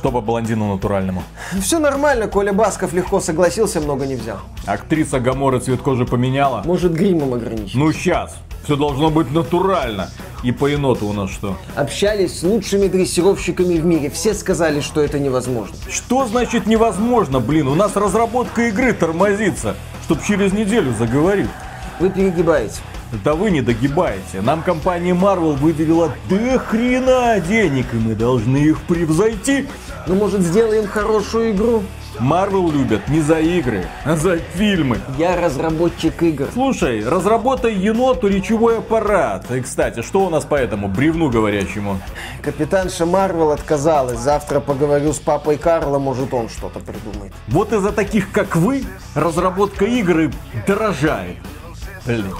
Что по блондину натуральному? Все нормально, Коля Басков легко согласился, много не взял. Актриса Гамора цвет кожи поменяла? Может, гримом ограничить. Ну, сейчас. Все должно быть натурально. И по еноту у нас что? Общались с лучшими дрессировщиками в мире. Все сказали, что это невозможно. Что значит невозможно, блин? У нас разработка игры тормозится, чтоб через неделю заговорил. Вы перегибаете. Да вы не догибаете. Нам компания Marvel выделила до хрена денег, и мы должны их превзойти. Ну, может, сделаем хорошую игру? Марвел любят не за игры, а за фильмы. Я разработчик игр. Слушай, разработай еноту речевой аппарат. И, кстати, что у нас по этому бревну говорящему? Капитанша Марвел отказалась. Завтра поговорю с папой Карла, может он что-то придумает. Вот из-за таких, как вы, разработка игры дорожает. Блин.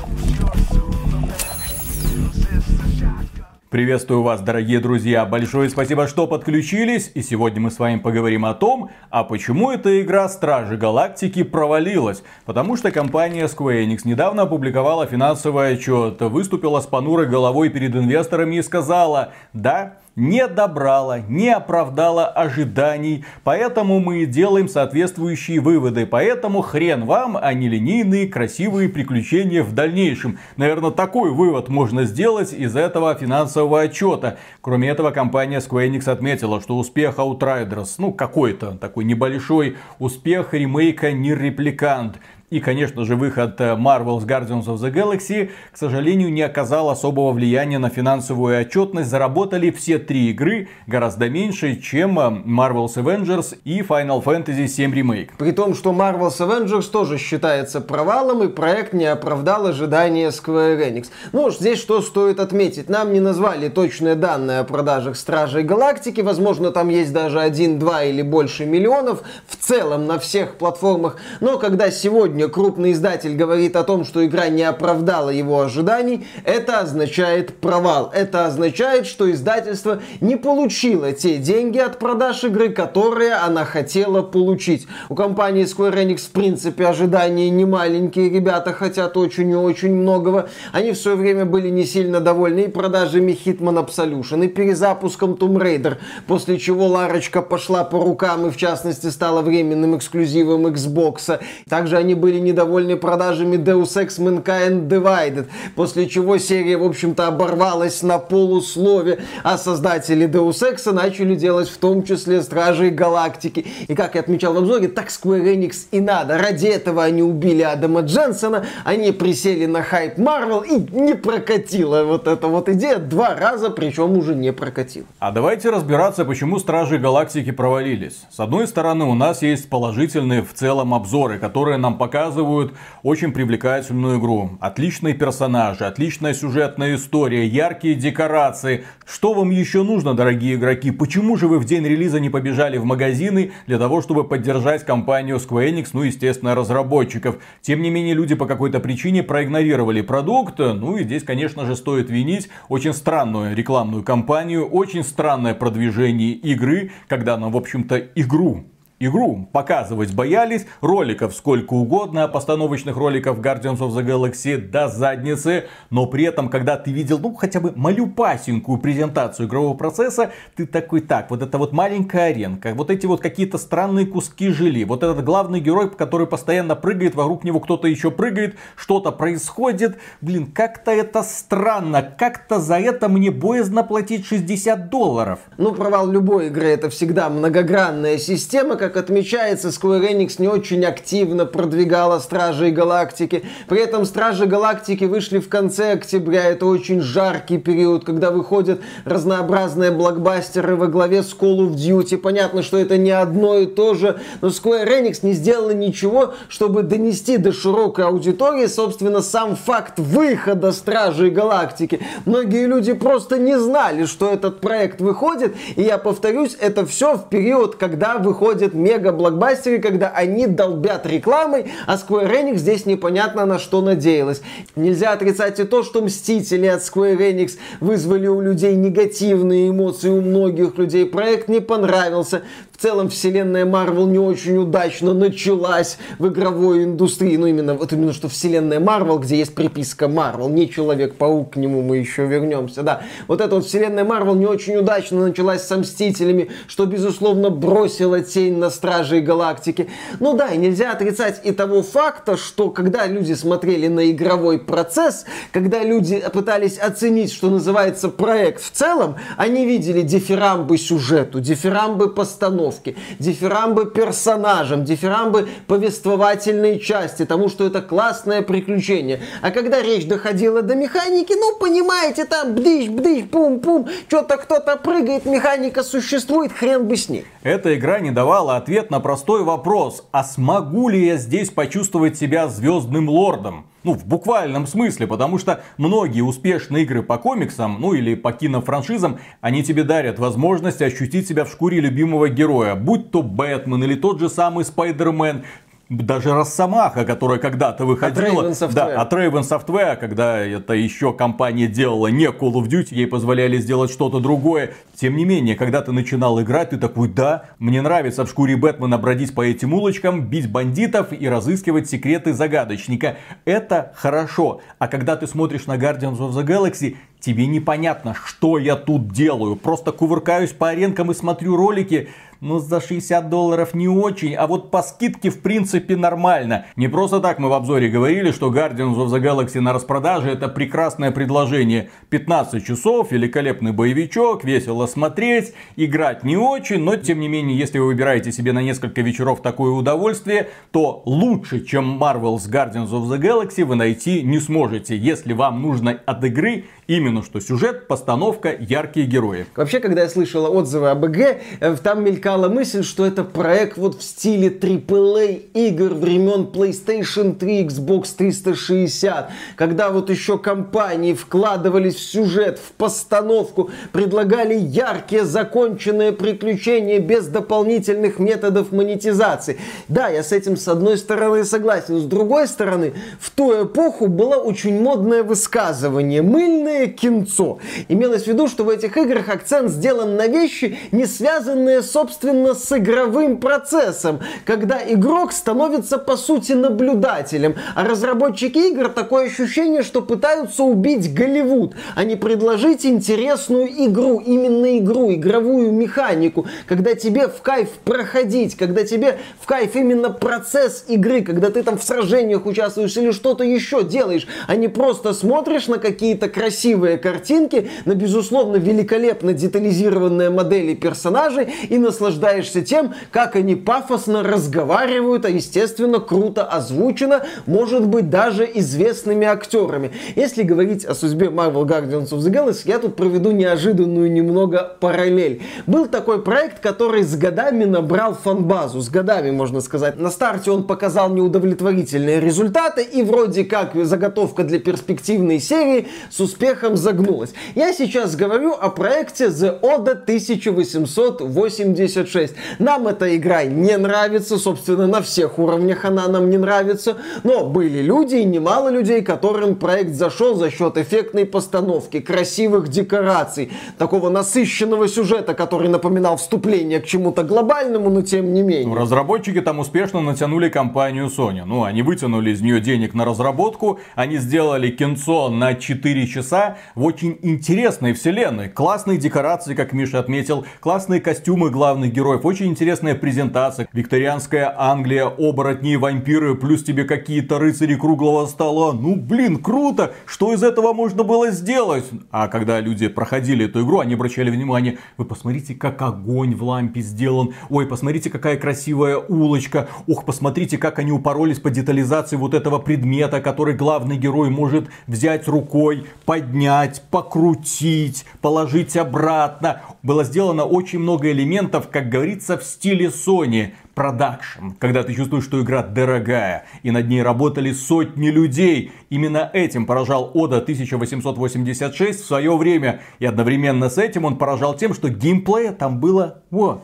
Приветствую вас, дорогие друзья. Большое спасибо, что подключились. И сегодня мы с вами поговорим о том, а почему эта игра Стражи Галактики провалилась. Потому что компания Square Enix недавно опубликовала финансовый отчет, выступила с понурой головой перед инвесторами и сказала, да, не добрала, не оправдала ожиданий, поэтому мы делаем соответствующие выводы. Поэтому хрен вам, а не линейные красивые приключения в дальнейшем. Наверное, такой вывод можно сделать из этого финансового отчета. Кроме этого, компания Square Enix отметила, что успех Outriders, ну какой-то такой небольшой успех ремейка не репликант и, конечно же, выход э, Marvel's Guardians of the Galaxy, к сожалению, не оказал особого влияния на финансовую отчетность. Заработали все три игры гораздо меньше, чем э, Marvel's Avengers и Final Fantasy VII Remake. При том, что Marvel's Avengers тоже считается провалом, и проект не оправдал ожидания Square Enix. Ну здесь что стоит отметить. Нам не назвали точные данные о продажах Стражей Галактики. Возможно, там есть даже один, два или больше миллионов в целом на всех платформах. Но когда сегодня сегодня крупный издатель говорит о том, что игра не оправдала его ожиданий, это означает провал. Это означает, что издательство не получило те деньги от продаж игры, которые она хотела получить. У компании Square Enix в принципе ожидания не маленькие, ребята хотят очень и очень многого. Они в свое время были не сильно довольны и продажами Hitman Absolution, и перезапуском Tomb Raider, после чего Ларочка пошла по рукам и в частности стала временным эксклюзивом Xbox. Также они были были недовольны продажами Deus Ex Mankind Divided, после чего серия, в общем-то, оборвалась на полуслове, а создатели Deus Ex начали делать в том числе Стражей Галактики. И как я отмечал в обзоре, так Square Enix и надо. Ради этого они убили Адама Дженсона, они присели на хайп Marvel и не прокатила вот эта вот идея два раза, причем уже не прокатила. А давайте разбираться, почему Стражи Галактики провалились. С одной стороны, у нас есть положительные в целом обзоры, которые нам показывают показывают очень привлекательную игру. Отличные персонажи, отличная сюжетная история, яркие декорации. Что вам еще нужно, дорогие игроки? Почему же вы в день релиза не побежали в магазины для того, чтобы поддержать компанию Square Enix, ну, естественно, разработчиков? Тем не менее, люди по какой-то причине проигнорировали продукт. Ну и здесь, конечно же, стоит винить очень странную рекламную кампанию, очень странное продвижение игры, когда она, в общем-то, игру игру показывать боялись, роликов сколько угодно, постановочных роликов Guardians of the Galaxy до задницы, но при этом, когда ты видел, ну, хотя бы малюпасенькую презентацию игрового процесса, ты такой, так, вот это вот маленькая аренка, вот эти вот какие-то странные куски жили, вот этот главный герой, который постоянно прыгает, вокруг него кто-то еще прыгает, что-то происходит, блин, как-то это странно, как-то за это мне боязно платить 60 долларов. Ну, провал любой игры это всегда многогранная система, как как отмечается, Square Enix не очень активно продвигала Стражи Галактики. При этом Стражи Галактики вышли в конце октября. Это очень жаркий период, когда выходят разнообразные блокбастеры во главе с Call of Duty. Понятно, что это не одно и то же, но Square Enix не сделала ничего, чтобы донести до широкой аудитории, собственно, сам факт выхода Стражей Галактики. Многие люди просто не знали, что этот проект выходит, и я повторюсь, это все в период, когда выходит мега-блокбастеры, когда они долбят рекламой, а Square Enix здесь непонятно на что надеялась. Нельзя отрицать и то, что Мстители от Square Enix вызвали у людей негативные эмоции, у многих людей проект не понравился. В целом вселенная Марвел не очень удачно началась в игровой индустрии. Ну, именно вот именно что вселенная Марвел, где есть приписка Марвел, не Человек-паук, к нему мы еще вернемся, да. Вот эта вот вселенная Марвел не очень удачно началась со Мстителями, что, безусловно, бросило тень на Стражей Галактики. Ну да, и нельзя отрицать и того факта, что когда люди смотрели на игровой процесс, когда люди пытались оценить, что называется, проект в целом, они видели дифирамбы сюжету, дифирамбы постановки, дифирамбы персонажам, дифирамбы повествовательной части, тому, что это классное приключение. А когда речь доходила до механики, ну, понимаете, там бдыщ, бдыщ, пум-пум, что-то кто-то прыгает, механика существует, хрен бы с ней. Эта игра не давала ответ на простой вопрос, а смогу ли я здесь почувствовать себя звездным лордом? Ну, в буквальном смысле, потому что многие успешные игры по комиксам, ну или по кинофраншизам, они тебе дарят возможность ощутить себя в шкуре любимого героя. Будь то Бэтмен или тот же самый Спайдермен, даже Росомаха, которая когда-то выходила... От Raven Да, от Raven Software, когда это еще компания делала не Call of Duty, ей позволяли сделать что-то другое. Тем не менее, когда ты начинал играть, ты такой, да, мне нравится в шкуре Бэтмена бродить по этим улочкам, бить бандитов и разыскивать секреты загадочника. Это хорошо. А когда ты смотришь на Guardians of the Galaxy, тебе непонятно, что я тут делаю. Просто кувыркаюсь по аренкам и смотрю ролики ну за 60 долларов не очень, а вот по скидке в принципе нормально. Не просто так мы в обзоре говорили, что Guardians of the Galaxy на распродаже это прекрасное предложение. 15 часов, великолепный боевичок, весело смотреть, играть не очень, но тем не менее, если вы выбираете себе на несколько вечеров такое удовольствие, то лучше, чем Marvel's Guardians of the Galaxy вы найти не сможете, если вам нужно от игры именно что сюжет, постановка, яркие герои. Вообще, когда я слышала отзывы об ЭГ, э, там мелькала мысль, что это проект вот в стиле AAA игр времен PlayStation 3, Xbox 360, когда вот еще компании вкладывались в сюжет, в постановку, предлагали яркие законченные приключения без дополнительных методов монетизации. Да, я с этим с одной стороны согласен, с другой стороны, в ту эпоху было очень модное высказывание. Мыльные полное кинцо. Имелось в виду, что в этих играх акцент сделан на вещи, не связанные, собственно, с игровым процессом, когда игрок становится, по сути, наблюдателем, а разработчики игр такое ощущение, что пытаются убить Голливуд, а не предложить интересную игру, именно игру, игровую механику, когда тебе в кайф проходить, когда тебе в кайф именно процесс игры, когда ты там в сражениях участвуешь или что-то еще делаешь, а не просто смотришь на какие-то красивые красивые картинки, на, безусловно, великолепно детализированные модели персонажей и наслаждаешься тем, как они пафосно разговаривают, а, естественно, круто озвучено, может быть, даже известными актерами. Если говорить о судьбе Marvel Guardians of the Galaxy, я тут проведу неожиданную немного параллель. Был такой проект, который с годами набрал фанбазу, с годами, можно сказать. На старте он показал неудовлетворительные результаты, и вроде как заготовка для перспективной серии с успехом успехом загнулась. Я сейчас говорю о проекте The Oda 1886. Нам эта игра не нравится, собственно, на всех уровнях она нам не нравится, но были люди и немало людей, которым проект зашел за счет эффектной постановки, красивых декораций, такого насыщенного сюжета, который напоминал вступление к чему-то глобальному, но тем не менее. Ну, разработчики там успешно натянули компанию Sony. Ну, они вытянули из нее денег на разработку, они сделали кинцо на 4 часа, в очень интересной вселенной. Классные декорации, как Миша отметил, классные костюмы главных героев, очень интересная презентация. Викторианская Англия, оборотни, вампиры, плюс тебе какие-то рыцари круглого стола. Ну, блин, круто! Что из этого можно было сделать? А когда люди проходили эту игру, они обращали внимание, вы посмотрите, как огонь в лампе сделан. Ой, посмотрите, какая красивая улочка. Ох, посмотрите, как они упоролись по детализации вот этого предмета, который главный герой может взять рукой, поднять поднять, покрутить, положить обратно. Было сделано очень много элементов, как говорится, в стиле Sony. Продакшн, когда ты чувствуешь, что игра дорогая, и над ней работали сотни людей. Именно этим поражал Ода 1886 в свое время. И одновременно с этим он поражал тем, что геймплея там было... Во,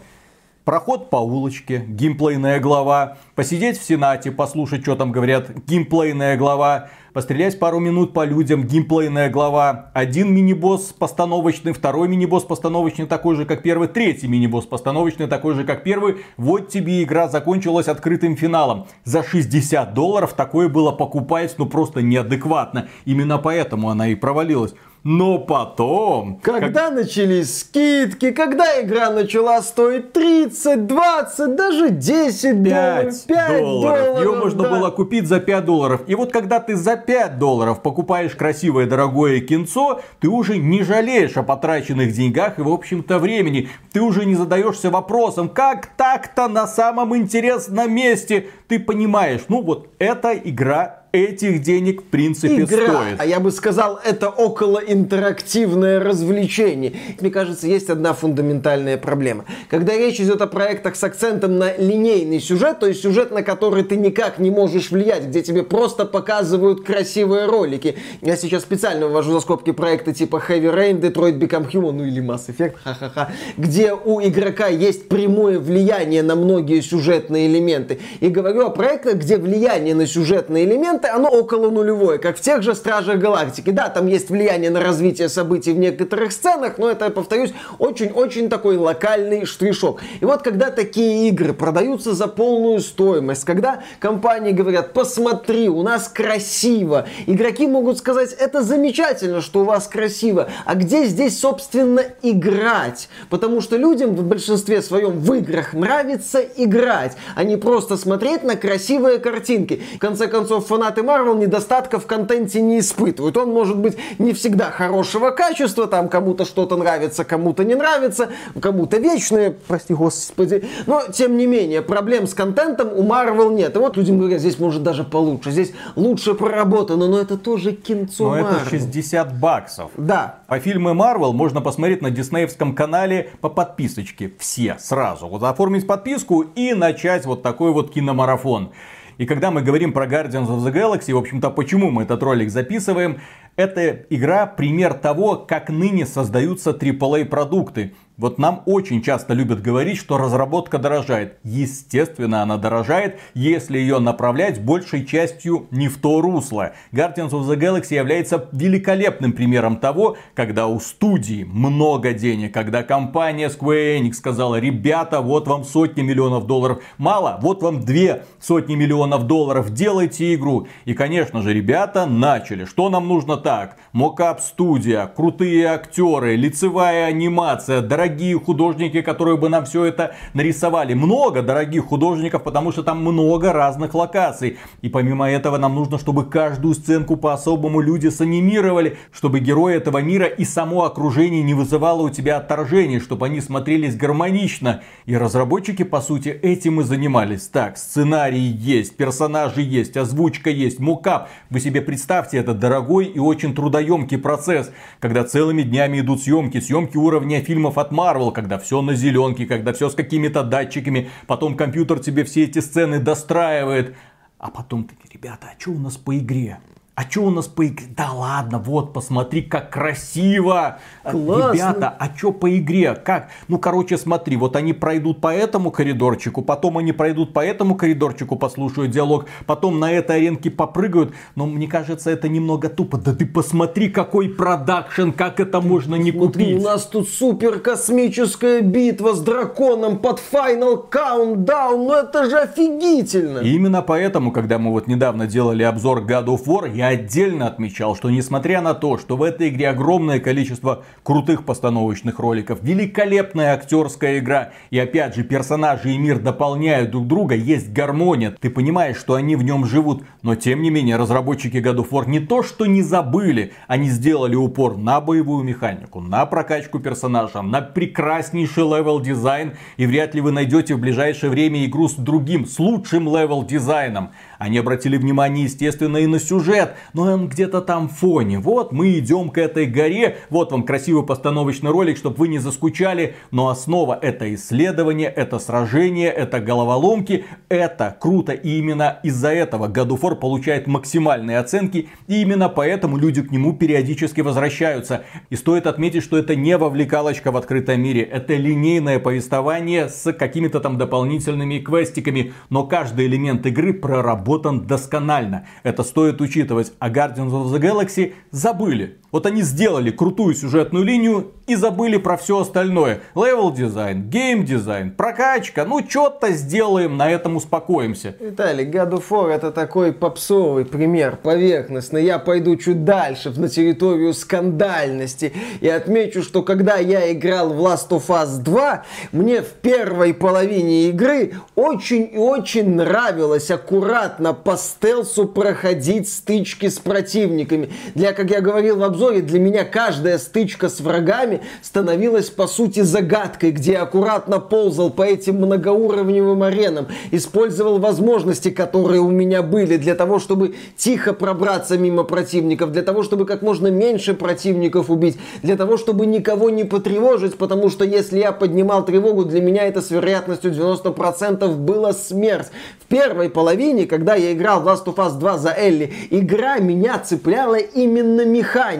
проход по улочке, геймплейная глава, посидеть в Сенате, послушать, что там говорят, геймплейная глава, пострелять пару минут по людям, геймплейная глава, один мини-босс постановочный, второй мини-босс постановочный такой же, как первый, третий мини-босс постановочный такой же, как первый. Вот тебе игра закончилась открытым финалом. За 60 долларов такое было покупать, ну просто неадекватно. Именно поэтому она и провалилась. Но потом... Когда как... начались скидки, когда игра начала стоить 30, 20, даже 10 5 долларов. 5 долларов. долларов Ее можно да. было купить за 5 долларов. И вот когда ты за 5 долларов покупаешь красивое дорогое кинцо, ты уже не жалеешь о потраченных деньгах и, в общем-то, времени. Ты уже не задаешься вопросом, как так-то на самом интересном месте. Ты понимаешь, ну вот эта игра этих денег в принципе Игра, стоит. А я бы сказал, это около интерактивное развлечение. Мне кажется, есть одна фундаментальная проблема. Когда речь идет о проектах с акцентом на линейный сюжет, то есть сюжет, на который ты никак не можешь влиять, где тебе просто показывают красивые ролики. Я сейчас специально ввожу за скобки проекты типа Heavy Rain, Detroit Become Human, ну или Mass Effect, ха-ха-ха, где у игрока есть прямое влияние на многие сюжетные элементы. И говорю о проектах, где влияние на сюжетные элементы это оно около нулевое, как в тех же Стражах Галактики. Да, там есть влияние на развитие событий в некоторых сценах, но это, повторюсь, очень-очень такой локальный штришок. И вот когда такие игры продаются за полную стоимость, когда компании говорят, посмотри, у нас красиво, игроки могут сказать, это замечательно, что у вас красиво, а где здесь, собственно, играть? Потому что людям в большинстве своем в играх нравится играть, а не просто смотреть на красивые картинки. В конце концов, фанаты фанаты Марвел недостатков в контенте не испытывают. Он может быть не всегда хорошего качества, там кому-то что-то нравится, кому-то не нравится, кому-то вечное, прости господи. Но, тем не менее, проблем с контентом у Марвел нет. И вот людям говорят, здесь может даже получше, здесь лучше проработано, но это тоже кинцо Но это 60 баксов. Да. А фильмы Марвел можно посмотреть на диснеевском канале по подписочке. Все сразу. Вот оформить подписку и начать вот такой вот киномарафон. И когда мы говорим про Guardians of the Galaxy, в общем-то, почему мы этот ролик записываем, эта игра пример того, как ныне создаются AAA продукты. Вот нам очень часто любят говорить, что разработка дорожает. Естественно, она дорожает, если ее направлять большей частью не в то русло. Guardians of the Galaxy является великолепным примером того, когда у студии много денег, когда компания Square Enix сказала, ребята, вот вам сотни миллионов долларов. Мало, вот вам две сотни миллионов долларов, делайте игру. И, конечно же, ребята начали. Что нам нужно так? Мокап студия, крутые актеры, лицевая анимация, дорогие дорогие художники, которые бы нам все это нарисовали. Много дорогих художников, потому что там много разных локаций. И помимо этого нам нужно, чтобы каждую сценку по-особому люди санимировали, чтобы герои этого мира и само окружение не вызывало у тебя отторжения, чтобы они смотрелись гармонично. И разработчики, по сути, этим и занимались. Так, сценарий есть, персонажи есть, озвучка есть, мукап. Вы себе представьте, это дорогой и очень трудоемкий процесс, когда целыми днями идут съемки, съемки уровня фильмов от Marvel, когда все на зеленке, когда все с какими-то датчиками, потом компьютер тебе все эти сцены достраивает. А потом ты, ребята, а что у нас по игре? А что у нас по игре? Да ладно, вот, посмотри, как красиво. Классно. Ребята, а что по игре? Как? Ну, короче, смотри, вот они пройдут по этому коридорчику, потом они пройдут по этому коридорчику, послушают диалог, потом на этой аренке попрыгают. Но мне кажется, это немного тупо. Да ты посмотри, какой продакшн, как это можно не смотри, купить. У нас тут супер космическая битва с драконом под Final Countdown. Ну это же офигительно. И именно поэтому, когда мы вот недавно делали обзор God of War, отдельно отмечал, что несмотря на то, что в этой игре огромное количество крутых постановочных роликов, великолепная актерская игра, и опять же персонажи и мир дополняют друг друга, есть гармония, ты понимаешь, что они в нем живут, но тем не менее разработчики God of War не то, что не забыли, они сделали упор на боевую механику, на прокачку персонажа, на прекраснейший level design, и вряд ли вы найдете в ближайшее время игру с другим, с лучшим level design ом. Они обратили внимание, естественно, и на сюжет, но он где-то там в фоне. Вот мы идем к этой горе, вот вам красивый постановочный ролик, чтобы вы не заскучали, но основа это исследование, это сражение, это головоломки, это круто. И именно из-за этого God получает максимальные оценки, и именно поэтому люди к нему периодически возвращаются. И стоит отметить, что это не вовлекалочка в открытом мире, это линейное повествование с какими-то там дополнительными квестиками, но каждый элемент игры проработан проработан досконально. Это стоит учитывать. А Guardians of the Galaxy забыли. Вот они сделали крутую сюжетную линию и забыли про все остальное. Level design, game дизайн, прокачка. Ну, что-то сделаем, на этом успокоимся. Виталий, God of War это такой попсовый пример, поверхностный. Я пойду чуть дальше, на территорию скандальности. И отмечу, что когда я играл в Last of Us 2, мне в первой половине игры очень и очень нравилось аккуратно по стелсу проходить стычки с противниками. Для, как я говорил в обзоре, для меня каждая стычка с врагами становилась по сути загадкой, где я аккуратно ползал по этим многоуровневым аренам, использовал возможности, которые у меня были для того, чтобы тихо пробраться мимо противников, для того, чтобы как можно меньше противников убить, для того, чтобы никого не потревожить, потому что если я поднимал тревогу, для меня это с вероятностью 90% было смерть. В первой половине, когда я играл в Last of Us 2 за Элли, игра меня цепляла именно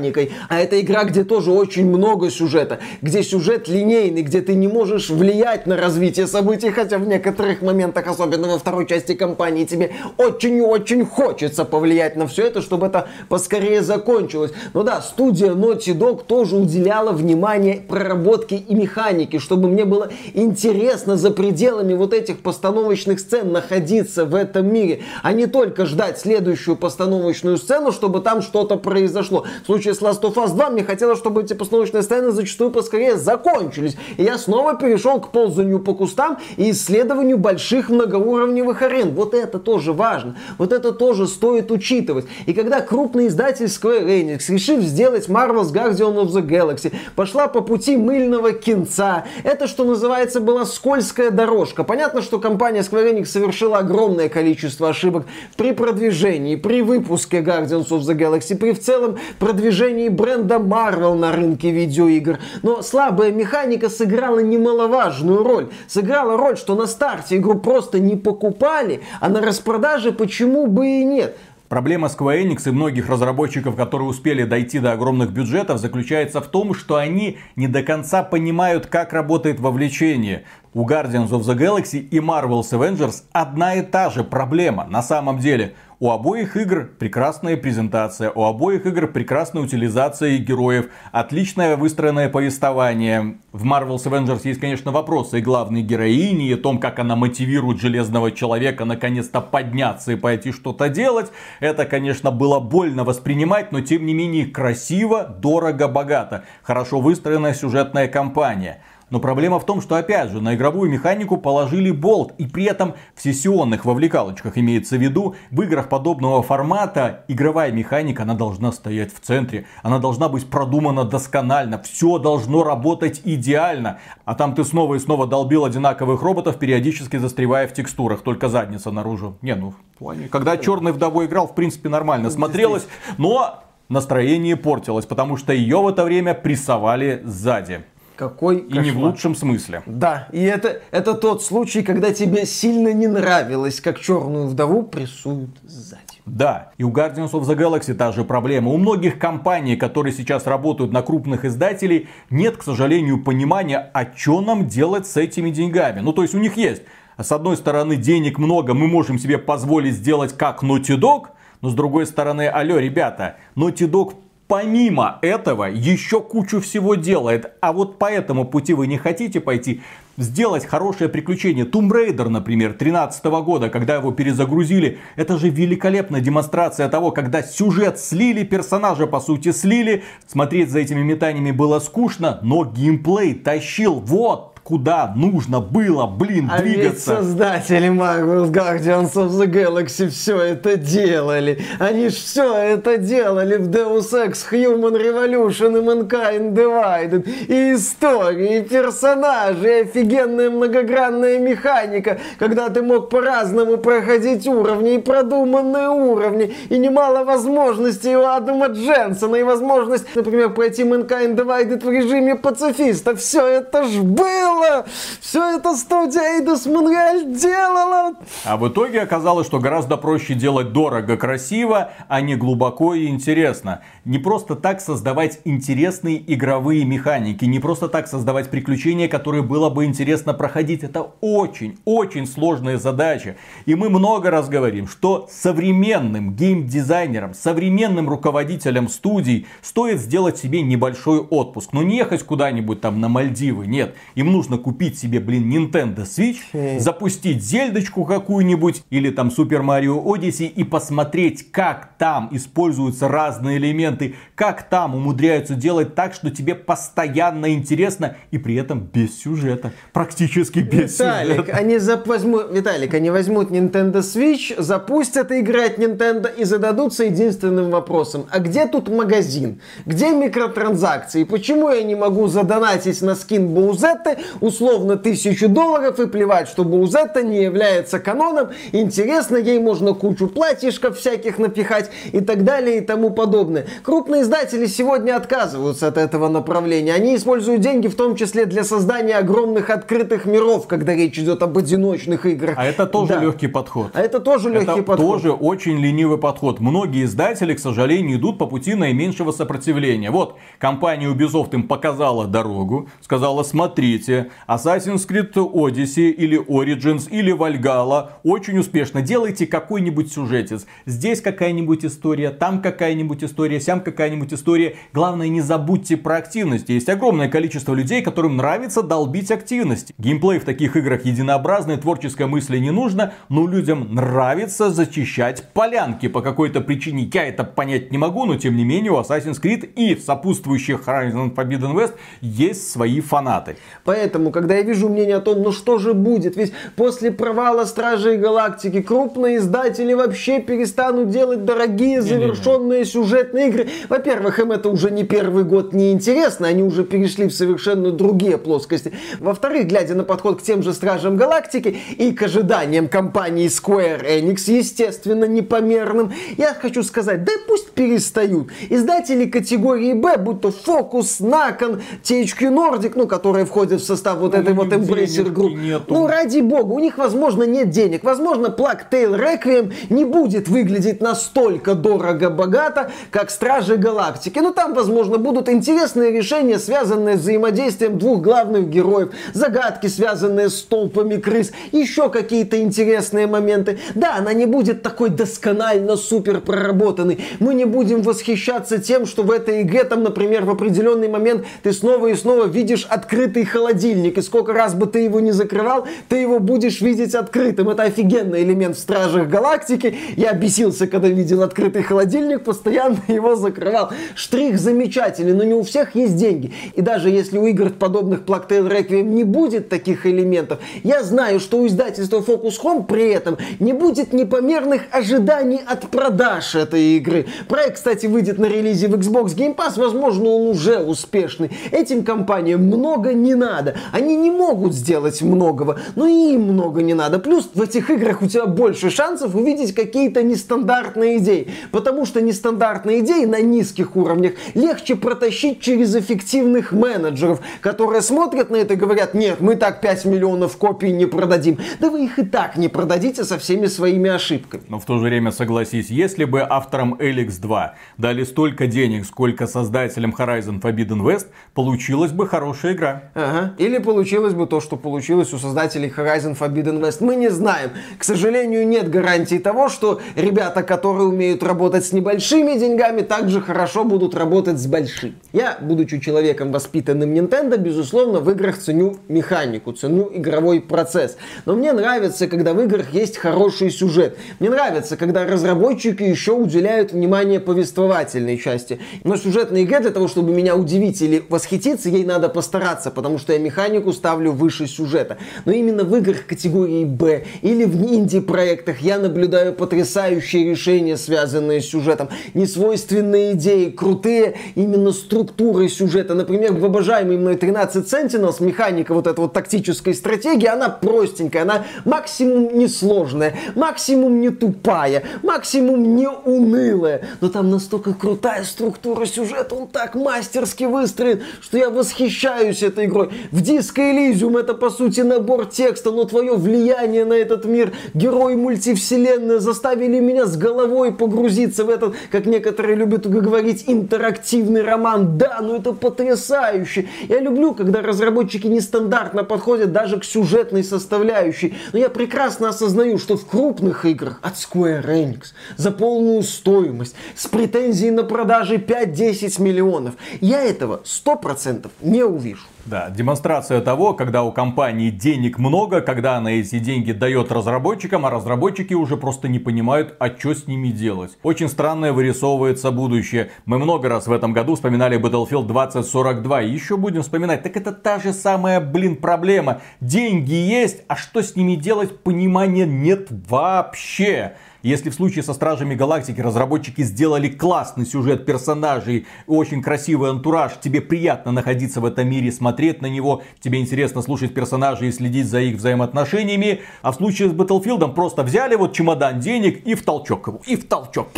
механикой. А это игра, где тоже очень много сюжета, где сюжет линейный, где ты не можешь влиять на развитие событий, хотя в некоторых моментах, особенно во второй части кампании, тебе очень и очень хочется повлиять на все это, чтобы это поскорее закончилось. Но да, студия Naughty Dog тоже уделяла внимание проработке и механике, чтобы мне было интересно за пределами вот этих постановочных сцен находиться в этом мире, а не только ждать следующую постановочную сцену, чтобы там что-то произошло. В случае с Last of Us 2 мне хотелось, чтобы эти постановочные сцены зачастую поскорее закончились. И я снова перешел к ползанию по кустам и исследованию больших многоуровневых арен. Вот это тоже важно. Вот это тоже стоит учитывать. И когда крупный издатель Square Enix, решив сделать Marvel's Guardian of the Galaxy, пошла по пути мыльного кинца, это, что называется, была скользкая дорожка. Понятно, что компания Square Enix совершила огромное количество ошибок при продвижении, при выпуске Guardians of the Galaxy, при в целом продвижении бренда Marvel на рынке видеоигр. Но слабая механика сыграла немаловажную роль. Сыграла роль, что на старте игру просто не покупали, а на распродаже почему бы и нет. Проблема Square Enix и многих разработчиков, которые успели дойти до огромных бюджетов, заключается в том, что они не до конца понимают, как работает вовлечение у Guardians of the Galaxy и Marvel's Avengers одна и та же проблема на самом деле. У обоих игр прекрасная презентация, у обоих игр прекрасная утилизация героев, отличное выстроенное повествование. В Marvel's Avengers есть, конечно, вопросы и главной героини, и о том, как она мотивирует Железного Человека наконец-то подняться и пойти что-то делать. Это, конечно, было больно воспринимать, но тем не менее красиво, дорого, богато. Хорошо выстроенная сюжетная кампания. Но проблема в том, что опять же на игровую механику положили болт. И при этом в сессионных вовлекалочках имеется в виду, в играх подобного формата игровая механика, она должна стоять в центре. Она должна быть продумана досконально. Все должно работать идеально. А там ты снова и снова долбил одинаковых роботов, периодически застревая в текстурах. Только задница наружу. Не, ну, плане... Когда черный вдовой играл, в принципе, нормально смотрелось. Но настроение портилось, потому что ее в это время прессовали сзади. Какой И не в лучшем смысле. Да, и это, это тот случай, когда тебе сильно не нравилось, как черную вдову прессуют сзади. Да, и у Guardians of the Galaxy та же проблема. У многих компаний, которые сейчас работают на крупных издателей, нет, к сожалению, понимания, а что нам делать с этими деньгами. Ну, то есть у них есть, с одной стороны, денег много, мы можем себе позволить сделать как Naughty Dog, но с другой стороны, алло, ребята, Naughty Dog помимо этого еще кучу всего делает. А вот по этому пути вы не хотите пойти, сделать хорошее приключение. Tomb Raider, например, 13 года, когда его перезагрузили, это же великолепная демонстрация того, когда сюжет слили, персонажа по сути слили, смотреть за этими метаниями было скучно, но геймплей тащил. Вот, куда нужно было, блин, а двигаться. Ведь создатели Marvel's Guardians of the Galaxy все это делали. Они ж все это делали в Deus Ex Human Revolution и Mankind Divided. И истории, и персонажи, и офигенная многогранная механика, когда ты мог по-разному проходить уровни, и продуманные уровни, и немало возможностей у Адама Дженсона, и возможность, например, пройти Mankind Divided в режиме пацифиста. Все это ж было! Делала! Все это студия Эйдос Монреаль делала! А в итоге оказалось, что гораздо проще делать дорого, красиво, а не глубоко и интересно. Не просто так создавать интересные игровые механики, не просто так создавать приключения, которые было бы интересно проходить. Это очень, очень сложная задача. И мы много раз говорим, что современным геймдизайнерам, современным руководителям студий стоит сделать себе небольшой отпуск. Но не ехать куда-нибудь там на Мальдивы, нет. Им нужно купить себе, блин, Nintendo Switch, запустить зельдочку какую-нибудь или там Super Mario Odyssey и посмотреть, как там используются разные элементы, как там умудряются делать так, что тебе постоянно интересно и при этом без сюжета. Практически без Виталик, сюжета. они зап- возьмут, Виталик, они возьмут Nintendo Switch, запустят играть Nintendo и зададутся единственным вопросом. А где тут магазин? Где микротранзакции? Почему я не могу задонатить на скин Боузетты условно тысячу долларов и плевать, что Боузетта не является каноном? Интересно, ей можно кучу платьишков всяких напихать и так далее и тому подобное. Крупные издатели сегодня отказываются от этого направления. Они используют деньги в том числе для создания огромных открытых миров, когда речь идет об одиночных играх. А это тоже Да. легкий подход. А это тоже легкий Это подход. тоже очень ленивый подход. Многие издатели, к сожалению, идут по пути наименьшего сопротивления. Вот, компания Ubisoft им показала дорогу, сказала, смотрите, Assassin's Creed Odyssey или Origins или Valhalla очень успешно. Делайте какой-нибудь сюжетец. Здесь какая-нибудь история, там какая-нибудь история, сям какая-нибудь история. Главное, не забудьте про активность. Есть огромное количество людей, которым нравится долбить активность. Геймплей в таких играх единообразный, творческой мысли не нужно, но людям нравится зачищать полянки по какой-то причине. Я это понять не могу, но тем не менее у Assassin's Creed и сопутствующих Horizon Forbidden West есть свои фанаты. Поэтому, когда я вижу мнение о том, ну что же будет, ведь после провала Стражей Галактики крупные издатели вообще перестанут делать дорогие завершенные сюжетные игры. Во-первых, им это уже не первый год не интересно, они уже перешли в совершенно другие плоскости. Во-вторых, глядя на подход к тем же Стражам Галактики и к ожиданиям компании Square Enix, естественно, непомерным, я хочу сказать, да пусть перестают. Издатели категории Б, будь то Focus, Nakon, THQ Nordic, ну, которые входят в состав вот Ну, этой вот Embracer Group. нету. Ну, ради бога, у них, возможно, нет денег. Возможно, Plague Tale Requiem не будет выглядеть настолько дорого-богато, как Стражи Галактики. Ну, там, возможно, будут интересные решения, связанные с взаимодействием двух главных героев, загадки, связанные с толпами крыс, еще какие-то интересные моменты. Да, она не будет такой досконально супер проработанной. Мы не будем восхищаться тем, что в этой игре, там, например, в определенный момент ты снова и снова видишь открытый холодильник, и сколько раз бы ты его не закрывал, ты его будешь видеть открытым. Это офигенный элемент в Стражах Галактики. Я бесился, когда видел открытый холодильник, постоянно его закрывал. Штрих замечательный, но не у всех есть деньги. И даже если у игр подобных Plague Requiem не будет таких элементов, я знаю, что у издательства Focus Home при этом не будет непомерных ожиданий от продаж этой игры. Проект, кстати, выйдет на релизе в Xbox Game Pass, возможно, он уже успешный. Этим компаниям много не надо. Они не могут сделать многого, но и им много не надо. Плюс в этих играх у тебя больше шансов увидеть какие-то нестандартные идеи. Потому что нестандартные идеи на низких уровнях легче протащить через эффективных менеджеров, которые смотрят на это и говорят, нет, мы так 5 миллионов копий не продадим. Да вы их и так не продадите со всеми своими ошибками. Но в то же время согласись, если бы авторам Elix 2 дали столько денег, сколько создателям Horizon Forbidden West, получилась бы хорошая игра. Ага. Или получилось бы то, что получилось у создателей Horizon Forbidden West. Мы не знаем. К сожалению, нет гарантии того, что ребята, которые умеют работать с небольшими деньгами, также хорошо будут работать с большими. Я, будучи человеком, воспитанным Nintendo, безусловно, в играх ценю механику, ценю игровой процесс. Но мне нравится, когда в играх есть хороший сюжет. Мне нравится, когда разработчики еще уделяют внимание повествовательной части. Но сюжетной игре для того, чтобы меня удивить или восхититься, ей надо постараться, потому что я механику ставлю выше сюжета. Но именно в играх категории Б или в инди-проектах я наблюдаю потрясающие решения, связанные с сюжетом. Несвойственные идеи, крутые именно структуры сюжета. Например, в обожаемой мной 13 Sentinels механика вот этой вот тактической стратегии, она простенькая, она максимум несложная, максимум не тупая, максимум не унылая. Но там настолько крутая структура сюжета, он так мастерски выстроен, что я восхищаюсь этой игрой. В Диско Элизиум это по сути набор текста, но твое влияние на этот мир, герой мультивселенной заставили меня с головой погрузиться в этот, как некоторые любят говорить, интерактивный роман. Да, ну это потрясающе. Я люблю, когда разработчики нестандартно подходят даже к сюжетной составляющей. Но я прекрасно осознаю, что в крупных играх от Square Enix за полную стоимость с претензией на продажи 5-10 миллионов я этого 100% не увижу. Да, демонстрация того, когда у компании денег много, когда она эти деньги дает разработчикам, а разработчики уже просто не понимают, а что с ними делать. Очень странное вырисовывается будущее. Мы много раз в этом году вспоминали Battlefield 2042 и еще будем вспоминать. Так это та же самая, блин, проблема. Деньги есть, а что с ними делать, понимания нет вообще. Если в случае со Стражами Галактики разработчики сделали классный сюжет персонажей, очень красивый антураж, тебе приятно находиться в этом мире, смотреть на него, тебе интересно слушать персонажей и следить за их взаимоотношениями, а в случае с Battlefield просто взяли вот чемодан денег и в толчок его, и в толчок.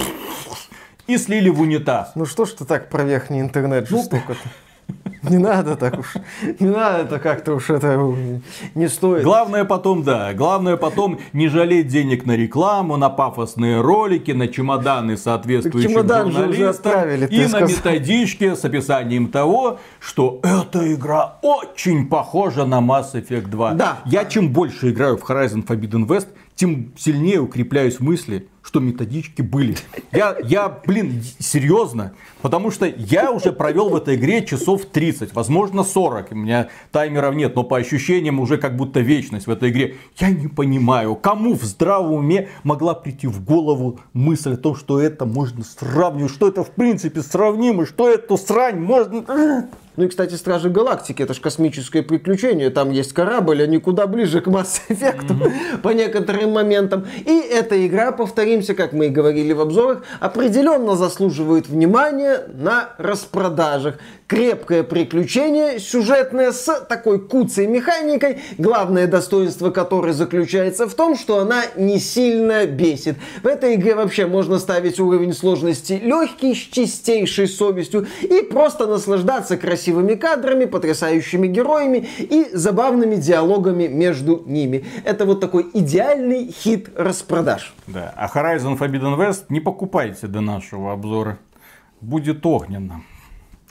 И слили в унитаз. Ну что ж ты так про верхний интернет ну, жестоко-то? Не надо так уж. Не надо это как-то уж это не стоит. Главное потом, да. Главное потом не жалеть денег на рекламу, на пафосные ролики, на чемоданы соответствующих Чемодан журналистов. и на методичке с описанием того, что эта игра очень похожа на Mass Effect 2. Да. Я чем больше играю в Horizon Forbidden West, тем сильнее укрепляюсь в мысли, что методички были. Я, я, блин, серьезно, потому что я уже провел в этой игре часов 30, возможно 40. У меня таймеров нет, но по ощущениям уже как будто вечность в этой игре. Я не понимаю, кому в здравом уме могла прийти в голову мысль о том, что это можно сравнивать, что это в принципе сравнимо, что эту срань можно... Ну и, кстати, Стражи Галактики, это же космическое приключение. Там есть корабль, они куда ближе к масс-эффекту mm-hmm. по некоторым моментам. И эта игра, повторимся, как мы и говорили в обзорах, определенно заслуживает внимания на распродажах крепкое приключение, сюжетное с такой куцей механикой, главное достоинство которой заключается в том, что она не сильно бесит. В этой игре вообще можно ставить уровень сложности легкий, с чистейшей совестью и просто наслаждаться красивыми кадрами, потрясающими героями и забавными диалогами между ними. Это вот такой идеальный хит распродаж. Да, а Horizon Forbidden West не покупайте до нашего обзора. Будет огненно.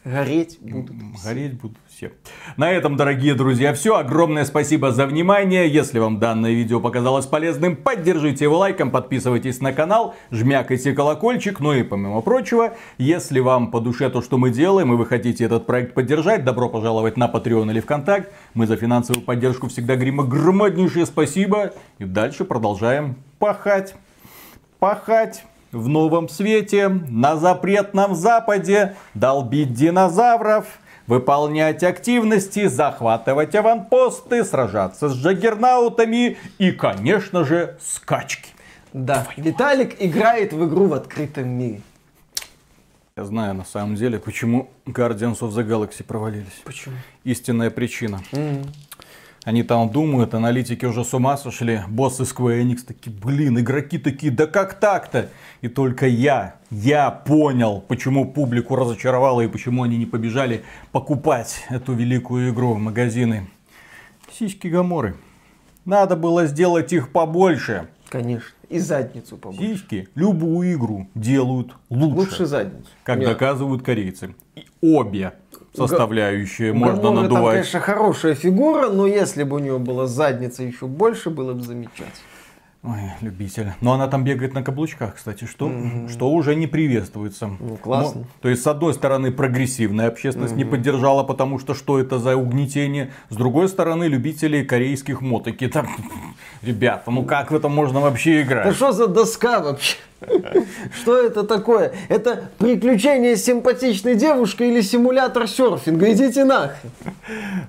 Гореть будут. Гореть будут все. На этом, дорогие друзья, все. Огромное спасибо за внимание. Если вам данное видео показалось полезным, поддержите его лайком, подписывайтесь на канал, жмякайте колокольчик. Ну и помимо прочего, если вам по душе то, что мы делаем, и вы хотите этот проект поддержать, добро пожаловать на Patreon или ВКонтакт. Мы за финансовую поддержку всегда говорим огромнейшее спасибо. И дальше продолжаем пахать. Пахать в новом свете, на запретном западе, долбить динозавров, выполнять активности, захватывать аванпосты, сражаться с джаггернаутами и, конечно же, скачки. Да, Виталик играет в игру в открытом мире. Я знаю на самом деле, почему Guardians of the Galaxy провалились. Почему? Истинная причина. Mm-hmm. Они там думают, аналитики уже с ума сошли. Боссы Square Enix такие, блин, игроки такие, да как так-то? И только я, я понял, почему публику разочаровало и почему они не побежали покупать эту великую игру в магазины. Сиськи Гаморы. Надо было сделать их побольше. Конечно. И задницу побольше. Сиськи любую игру делают лучше. Лучше задницу. Как Нет. доказывают корейцы. И обе составляющие Г... можно Гаморы надувать. Там, конечно, хорошая фигура, но если бы у нее была задница еще больше, было бы замечательно. Ой, любитель. Но она там бегает на каблучках, кстати, что, mm-hmm. что уже не приветствуется. Ну, классно. Но, то есть, с одной стороны, прогрессивная общественность mm-hmm. не поддержала, потому что что это за угнетение. С другой стороны, любители корейских мотоки. Там, ребята, ну как в это можно вообще играть? Да что за доска вообще? Что это такое? Это приключение с симпатичной девушкой или симулятор серфинга? Идите нахрен.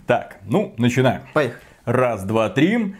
Так, ну, начинаем. Поехали. Раз, два, три.